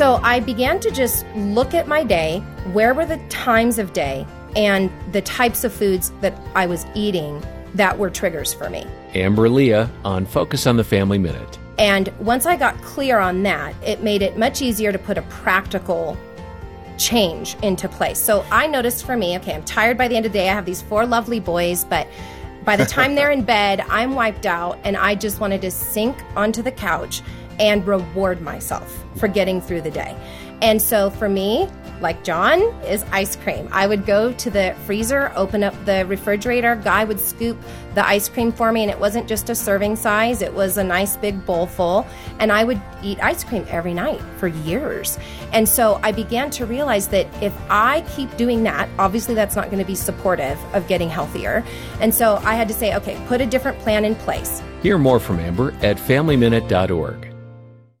So I began to just look at my day, where were the times of day, and the types of foods that I was eating that were triggers for me. Amber Lia on Focus on the Family Minute. And once I got clear on that, it made it much easier to put a practical change into place. So I noticed for me, okay, I'm tired by the end of the day. I have these four lovely boys, but by the time they're in bed, I'm wiped out and I just wanted to sink onto the couch and reward myself for getting through the day. And so for me, like John, is ice cream. I would go to the freezer, open up the refrigerator, guy would scoop the ice cream for me, and it wasn't just a serving size, it was a nice big bowl full. And I would eat ice cream every night for years. And so I began to realize that if I keep doing that, obviously that's not going to be supportive of getting healthier. And so I had to say, okay, put a different plan in place. Hear more from Amber at FamilyMinute.org.